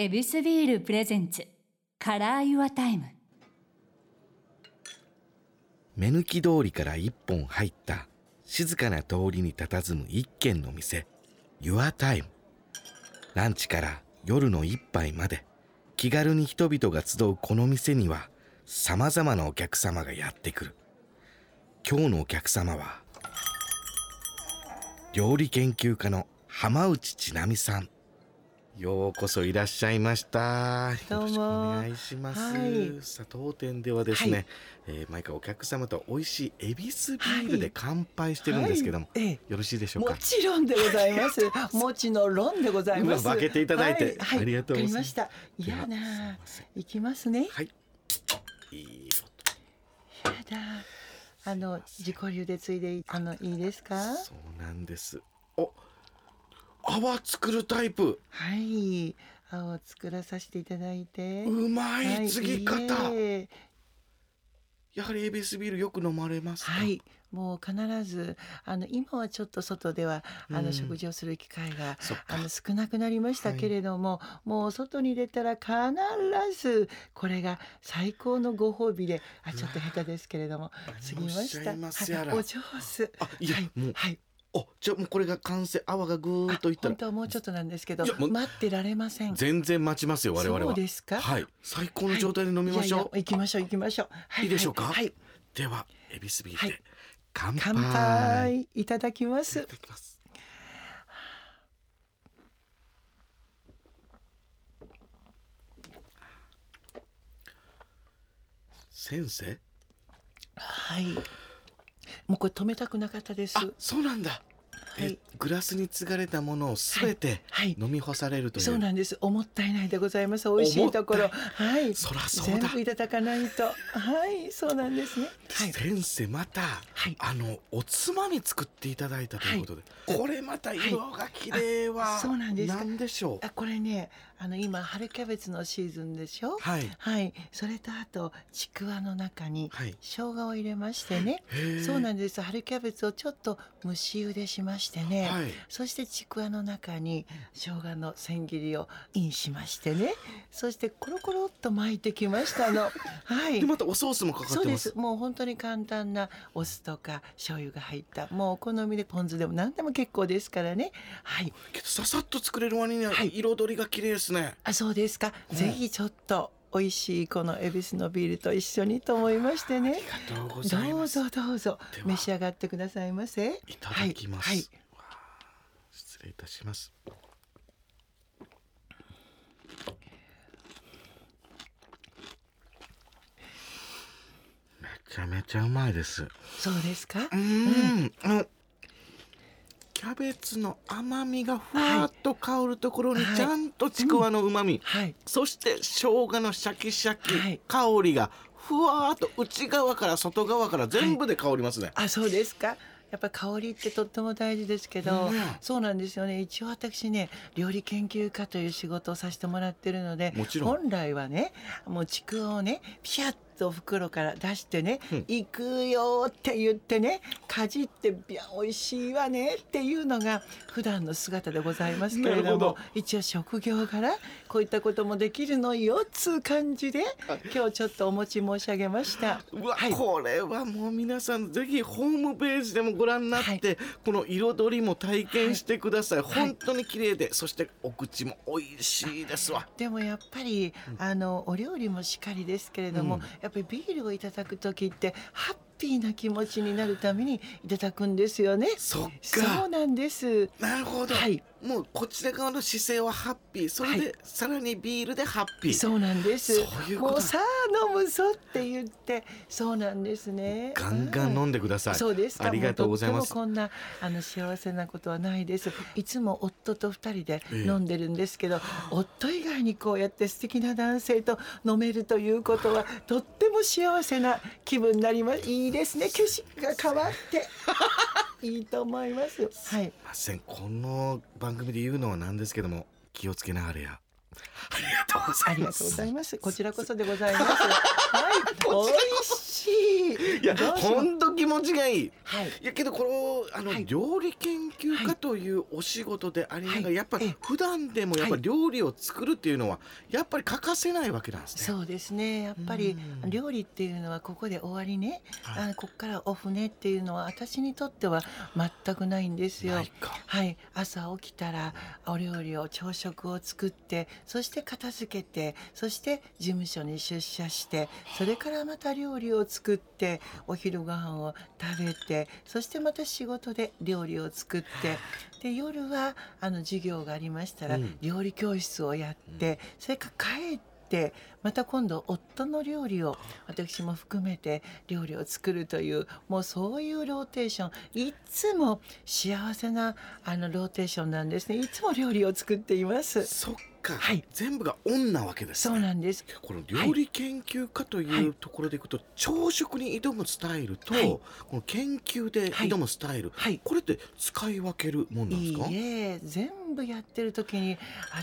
ヱビスビール presents Color Your Time。目抜き通りから一本入った静かな通りに佇む一軒の店 Your Time ランチから夜の一杯まで気軽に人々が集うこの店には様々なお客様がやってくる。今日のお客様は料理研究家の浜内千奈美さん。ようこそいらっしゃいました。どうもよろしくお願いします。はいさあ当店ではですね、はいえー毎回お客様と美味しいエビスビールで乾杯してるんですけども、はいええよろしいでしょうもか。ちろんでございます。もちのろんでございます。うわ分けていただいてははありがとうございました。いだません。いきますね。はい。いいやだ。あの自己流でついでいあのいいですか？そうなんです。お、泡作るタイプ。はい。青を作らさせていただいて。うまい継ぎ方。いいえやはりエビスビールよく飲まれますか？はい。もう必ずあの今はちょっと外ではあうんの食事をする機会があの少なくなりましたけれども、もう外に出たら必ずこれが最高のご褒美であちょっと下手ですけれども過ぎましたお上手あいやはいもうはいお、じゃあもうこれが完成泡がぐーっといったら。本当はもうちょっとなんですけど待ってられません。全然待ちますよ我々は。そうですか？はい。最高の状態で飲みましょう。い。やいや行きましょう行きましょう、はいい。でしょうか？はい。ではエビスビールではい。乾杯。乾杯いただきまいすただきます。先生？はいもうこれ止めたくなかったですあそうなんだ、えはいグラスに継がれたものをすべてはい飲み干されるという、そうなんです。思ったいないでございます。美味しいところ。はい。そらそうだ全部いただかないと。はい、そうなんですね。はい。先生また、はいあのおつまみ作っていただいたということで、これまた色が綺麗は、あそうなんですか何でしょう？あ、これね、あの今春キャベツのシーズンでしょ？はいはい。それとあとちくわの中にはい生姜を入れましてね。そうなんです。春キャベツをちょっと蒸し茹でしましてね。はいそしてちくわの中に生姜の千切りをインしましてね。そしてコロコロっと巻いてきましたの。はいで。またおソースもかかってまそうですす。もう本当に簡単なお酢とか醤油が入ったもうお好みでポン酢でも何でも結構ですからね。はい。けどささっと作れる割にははい彩りが綺麗ですね、あそうですか。ぜひちょっと美味しいこの恵比寿のビールと一緒にと思いましてね。ありがとうございますどうぞどうぞ召し上がってくださいませ。いただきます、はい。わあ失礼いたしますちゃめちゃうまいです。そうですか？うーん、あのキャベツの甘みがふわっと香るところにはい。ちゃんとちくわの旨味、はい。そして生姜のシャキシャキ、はい。香りがふわーっと内側から外側から全部で香りますね、あそうですか？やっぱり香りってとっても大事ですけど、うんそうなんですよね。一応私ね料理研究家という仕事をさせてもらってるのでもちろん。本来はねもうちくわをねピシャッと袋から出してね「うん。行くよ」って言ってねかじって「いや美味しいわね」っていうのが普段の姿でございますけれども一応職業柄こういったこともできるのよっつう感じで今日ちょっとお持ち申し上げました。はい。これはもう皆さんぜひホームページでもご覧になって、この彩りも体験してください、本当に綺麗でそしてお口も美味しいですわ。でもやっぱり、あのお料理もしっかりですけれども、うんやっぱりビールをいただく時ってハッピーな気持ちになるためにいただくんですよね。そっそうかなんです。なるほど、はいもうこちら側の姿勢はハッピーそれで、はいさらにビールでハッピーそうなんです。そういうこともうさあ飲むぞって言ってそうなんですね。ガンガン飲んでください、そうですか。ありがとうございますこんなあの幸せなことはないです。いつも夫と二人でええ飲んでるんですけど、夫以外にこうやって素敵な男性と飲めるということはとっても幸せな気分になります。いいですね。景色が変わって いいと思います。はい。ませんこの番組で言うのはなんですけども気をつけなはれやありがとうござありがとうごいますざいます。こちらこそでございます。はい。美味しい。いや本当気持ちがいい。はい。いやけどこのあの、はい。料理研究家というお仕事でありながら、はい。やっぱりええ普段でもやっぱり料理を作るっていうのはやっぱり欠かせないわけなんですね。そうですね。やっぱりうん。料理っていうのはここで終わりね、はい。あここからオフねっていうのは私にとっては全くないんですよ。はい、朝起きたらお料理を朝食を作ってそして片付けてそして事務所に出社してそれからまた料理を作ってお昼ご飯を食べてそしてまた仕事で料理を作って で夜はあの授業がありましたらうん。料理教室をやって、それから帰ってまた今度夫の料理を私も含めて料理を作るというもうそういうローテーション。いつも幸せなあのローテーションなんですね。いつも料理を作っていますか、はい。全部がオンなわけです。ね。そうなんです。この料理研究家というところでいくと、朝食に挑むスタイルと、はい。この研究で挑むスタイル、はい。これって使い分けるもんなんでいすか？いえ全部やってる時に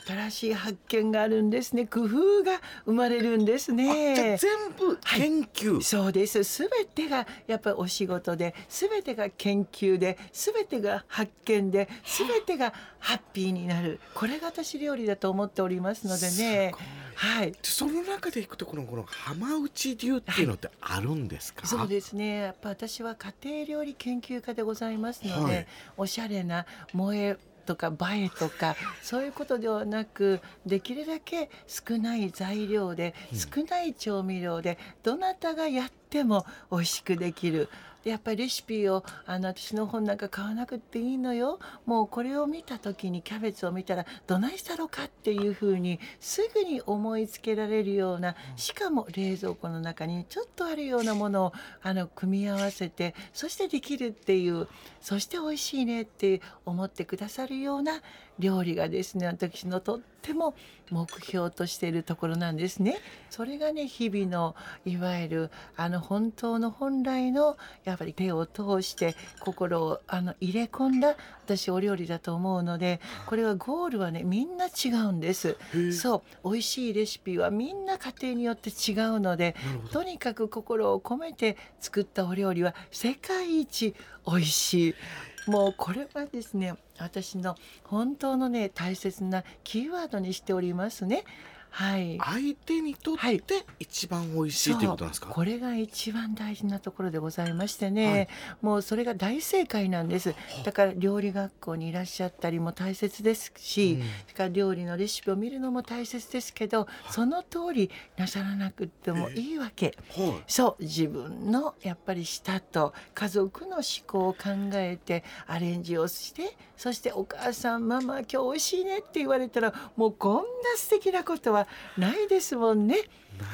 新しい発見があるんですね。工夫が生まれるんですあじゃあね全部研究、そうです。すべてがやっぱりお仕事ですべてが研究ですべてが発見ですべてがハッピーになる。これが私料理だと思っておりますのでね。はい。でその中でいくとこのこの浜内流っていうのってあるんですか、そうですね。やっぱ私は家庭料理研究家でございますので、はい。おしゃれな萌えとか映えとか そういうことではなくできるだけ少ない材料でうん少ない調味料でどなたがやっても美味しくできる。でやっぱりレシピをあの私の本なんか買わなくていいのよ。もうこれを見た時にキャベツを見たらどないしたろかっていうふうにすぐに思いつけられるようなしかも冷蔵庫の中にちょっとあるようなものをあの組み合わせてそしてできるっていうそして美味しいねって思ってくださるような料理がですね私のとっても目標としているところなんですね。それがね日々のいわゆるあの本当の本来のやっぱり手を通して心をあの入れ込んだ私お料理だと思うのでこれはゴールはねみんな違うんです。そう美味しいレシピはみんな家庭によって違うのでとにかく心を込めて作ったお料理は世界一美味しい。もうこれはですね私の本当のね大切なキーワードにしておりますね。はい。相手にとっはい。て一番美味しいっていうことなんですか、これが一番大事なところでございましてね、もうそれが大正解なんです。だから料理学校にいらっしゃったりも大切ですし、うん。それから料理のレシピを見るのも大切ですけど、その通りなさらなくってもいいわけ。はい。そう自分のやっぱり舌と家族の思考を考えてアレンジをしてそしてお母さんママ今日美味しいねって言われたらもうこんな素敵なことはないですもんね。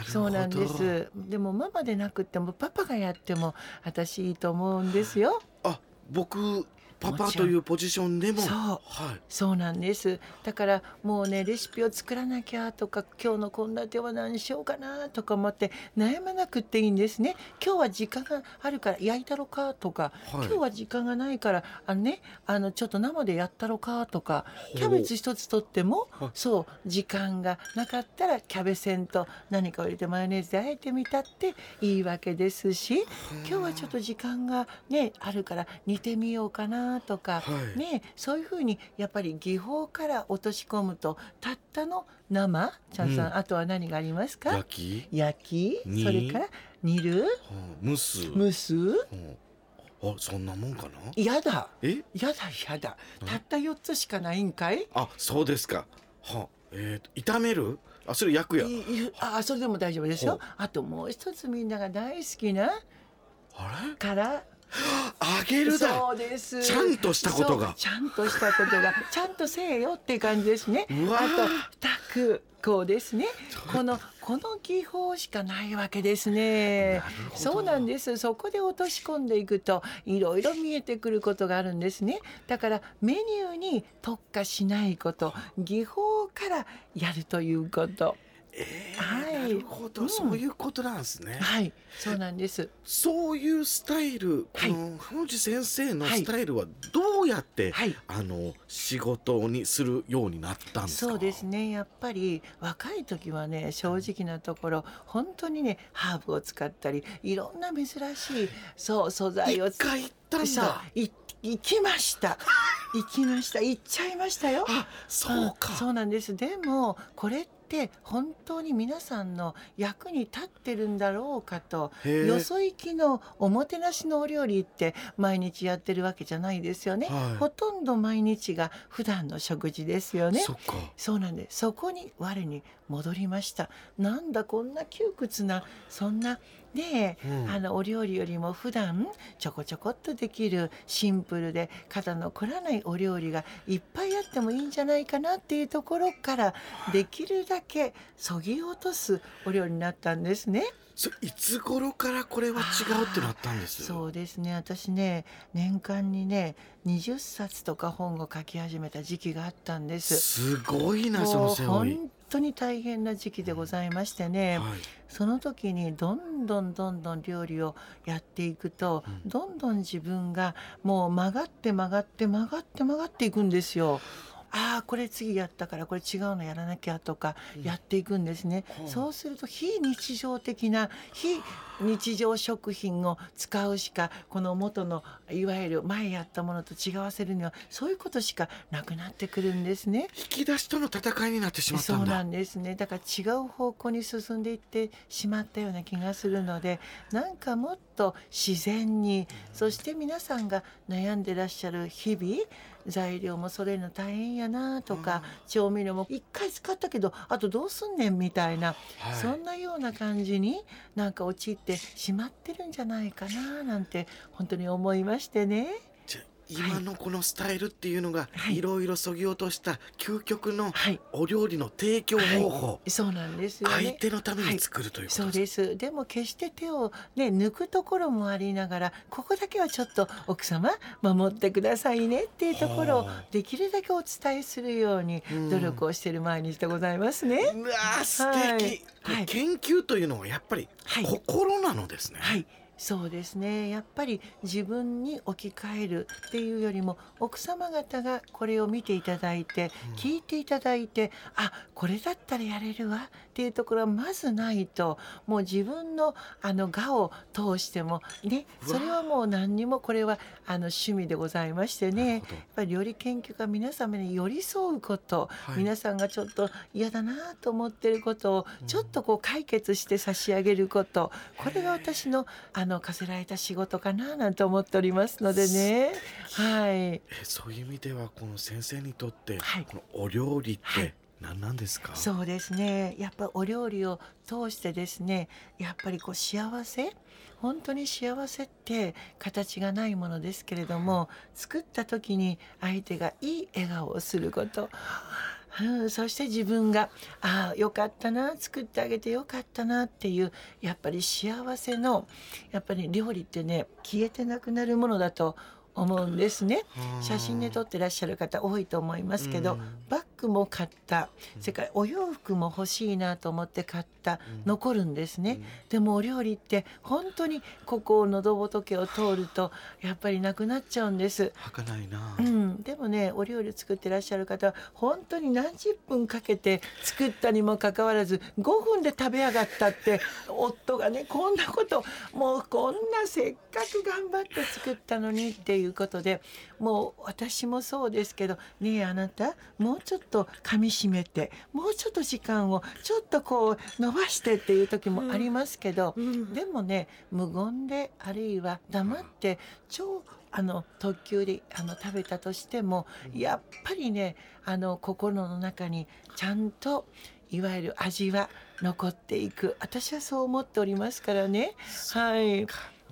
そうなんです。でもママでなくってもパパがやっても私いいと思うんですよ。あ僕パパというポジションでも。そう。はい。そうなんです。だからもうねレシピを作らなきゃとか今日の献立は何しようかなとか思って悩まなくっていいんですね。今日は時間があるから焼いたろかとか、はい。今日は時間がないからあのねあのちょっと生でやったろかとかキャベツ一つとってもはい。そう時間がなかったらキャベセンと何かを入れてマヨネーズであえてみたっていいわけですし今日はちょっと時間がねあるから煮てみようかなとか、はい。ねそういうふうにやっぱり技法から落とし込むとたったの生ちゃんさん、うん。あとは何がありますか？焼き、焼き。煮？それから煮る？はあ蒸す？蒸す？はああそんなもんかな？やだ。え？やだやだ。たった4つしかないんかい？あそうですか。はあえー、と炒める？あそれ焼くやあそれでも大丈夫ですよ。あともう一つみんなが大好きなあれ？から揚げるだ。そうです。ちゃんとしたことが。ちゃんとしたことが。ちゃんとせえよっていう感じですね。あと炊くこうですね。このこの技法しかないわけですね。そうなんです。そこで落とし込んでいくといろいろ見えてくることがあるんですね。だからメニューに特化しないこと技法からやるということえはい。ー、なるほど、うん。そういうことなんですね、はい。そうなんです。そういうスタイルこはい。の浜内先生のはい。スタイルはどうやって、はい。あの仕事にするようになったんですか？そうですね。やっぱり若い時はね正直なところ本当にねハーブを使ったりいろんな珍しいそう素材を一回行ったんだ。い行きました。行きました。行っちゃいましたよ。あそうか。ん。そうなんです。でもこれって本当に皆さんの役に立ってるんだろうかとよそ行きのおもてなしのお料理って毎日やってるわけじゃないですよね、はい。ほとんど毎日が普段の食事ですよね。そうなんです。そこに我に戻りました。なんだこんな窮屈なそんなねえ、うんあのお料理よりも普段ちょこちょこっとできるシンプルで肩の凝らないお料理がいっぱいあってもいいんじゃないかなっていうところからできるだけそぎ落とすお料理になったんですね。そいつ頃からこれは違うってなったんです？そうですね私ね年間にね20冊とか本を書き始めた時期があったんです。すごいなそのセオリー本当に大変な時期でございましてね、はいその時にどんどんどんどん料理をやっていくと、うんどんどん自分がもう曲がって曲がって曲がって曲がっていくんですよ。ああこれ次やったからこれ違うのやらなきゃとかやっていくんですね、はあそうすると非日常的な非日常食品を使うしかこの元のいわゆる前やったものと違わせるにはそういうことしかなくなってくるんですね。引き出しとの戦いになってしまったんだ。そうなんですね。だから違う方向に進んでいってしまったような気がするのでなんかもっと自然にそして皆さんが悩んでらっしゃる日々材料もそれの大変やなとか、調味料も一回使ったけどあとどうすんねんみたいな、はいそんなような感じになんか陥ってしまってるんじゃないかななんて本当に思いましてね。今のこのスタイルっていうのが、はい。い、ろいろそぎ落とした究極のはい。お料理の提供方法、そうなんですよね。相手のために作るということ。そうです。でも決して手を、ね、抜くところもありながらここだけはちょっと奥様守ってくださいねっていうところをはあ。できるだけお伝えするようにうん努力をしている毎日でございますね。うわー素敵、はい。はい。研究というのはやっぱりはい。心なのですね、はいそうですね。やっぱり自分に置き換えるっていうよりも奥様方がこれを見ていただいて、うん。聞いていただいてあこれだったらやれるわっていうところはまずないともう自分のあの我を通してもねそれはもう何にもこれはあの趣味でございましてねやっぱり料理研究家皆様に寄り添うこと、はい。皆さんがちょっと嫌だなと思ってることをちょっとこう解決して差し上げること、これが私のあの課せられた仕事かななんて思っておりますのでね。はい。えそういう意味ではこの先生にとって、はい。このお料理っはい。て何なんですか、そうですね。やっぱお料理を通してですねやっぱりこう幸せ本当に幸せって形がないものですけれども作った時に相手がいい笑顔をすること、うん、そして自分がああよかったな作ってあげてよかったなっていうやっぱり幸せのやっぱり料理ってね消えてなくなるものだと思うんですね。写真で撮ってらっしゃる方多いと思いますけど、うん。バッグも買った。うん。それからお洋服も欲しいなと思って買った、うん。残るんですね、うんでもお料理って本当にここを喉仏を通るとやっぱりなくなっちゃうんです。儚いな、うん、でもねお料理作ってらっしゃる方は本当に何十分かけて作ったにもかかわらず5分で食べ上がったって夫がねこんなこともうこんなせっかく頑張って作ったのにっていうことでもう私もそうですけどねえあなたもうちょっと噛みしめてもうちょっと時間をちょっとこう伸ばしてっていう時もありますけど、うん。でもね無言であるいは黙って超あの特急であの食べたとしてもやっぱりねあの心の中にちゃんといわゆる味は残っていく。私はそう思っておりますからね。はい、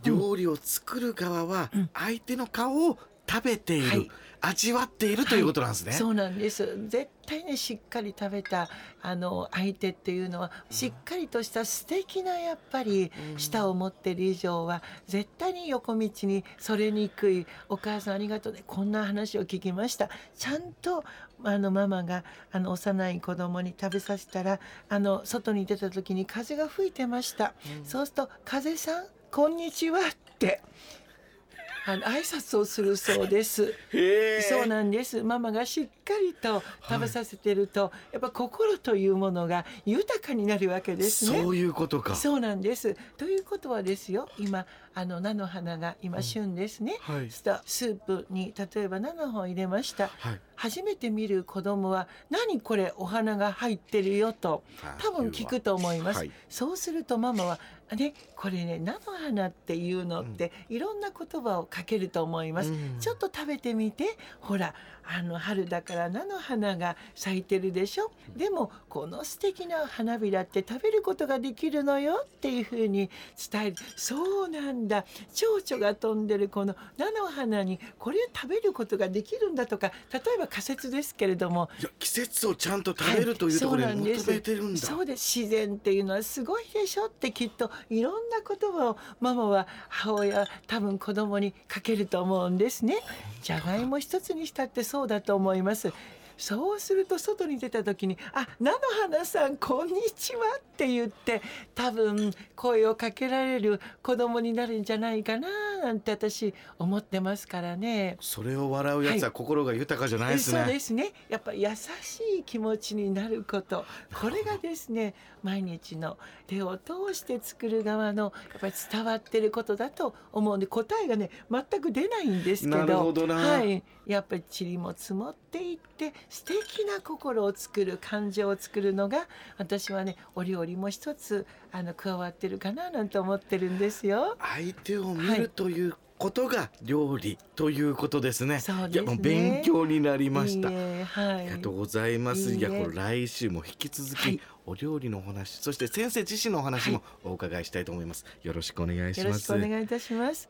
料理を作る側はうん。相手の顔を食べている、はい。味わっているということなんですね、そうなんです。絶対ねしっかり食べたあの相手っていうのはしっかりとした素敵なやっぱりうん。舌を持ってる以上は絶対に横道にそれにくいお母さんありがとうねこんな話を聞きました。ちゃんとあのママがあの幼い子供に食べさせたらあの外に出た時に風が吹いてました、うん。そうすると「風さんこんにちは」ってあの挨拶をするそうです。そうなんです。ママがしっかりと食べさせてると、やっぱ心というものが豊かになるわけですね。そういうことかそうなんです。ということはですよ、今あの菜の花が今旬ですね。はい。スープに例えば菜の葉を入れました。はい。初めて見る子供は何これお花が入ってるよと多分聞くと思います、はい。そうするとママはねこれね菜の花っていうのっていろんな言葉をかけると思います、うん。ちょっと食べてみて。ほらあの春だから菜の花が咲いてるでしょ。でもこの素敵な花びらって食べることができるのよっていうふうに伝える。そうなんだ。蝶々が飛んでるこの菜の花にこれを食べることができるんだとか例えば仮説ですけれども。いや季節をちゃんと食べるというところに求めてるんだ、そうです。自然っていうのはすごいでしょってきっといろんな言葉をママは母親は多分子供にかけると思うんですね。じゃがいも一つにしたってそうだと思いますそうすると外に出た時に「あ菜の花さんこんにちは」って言って多分声をかけられる子供になるんじゃないかななんて私思ってますからね。それを笑うやつは心が豊かじゃないですね、そうですね。やっぱ優しい気持ちになること。これがですね毎日の手を通して作る側のやっぱり伝わってることだと思うんで答えがね全く出ないんですけど。どな。はい、やっぱり塵も積もっていって素敵な心を作る感情を作るのが私はねお料理も一つあの加わってるかななんて思ってるんですよ。相手を見るということが料理ということですね。そうですねいやもう勉強になりました。いいえはい、ありがとうございます。いやこれ来週も引き続き、はいお料理のお話、そして先生自身のお話もお伺いしたいと思います。よろしくお願いしよろます。しくお願いいたします。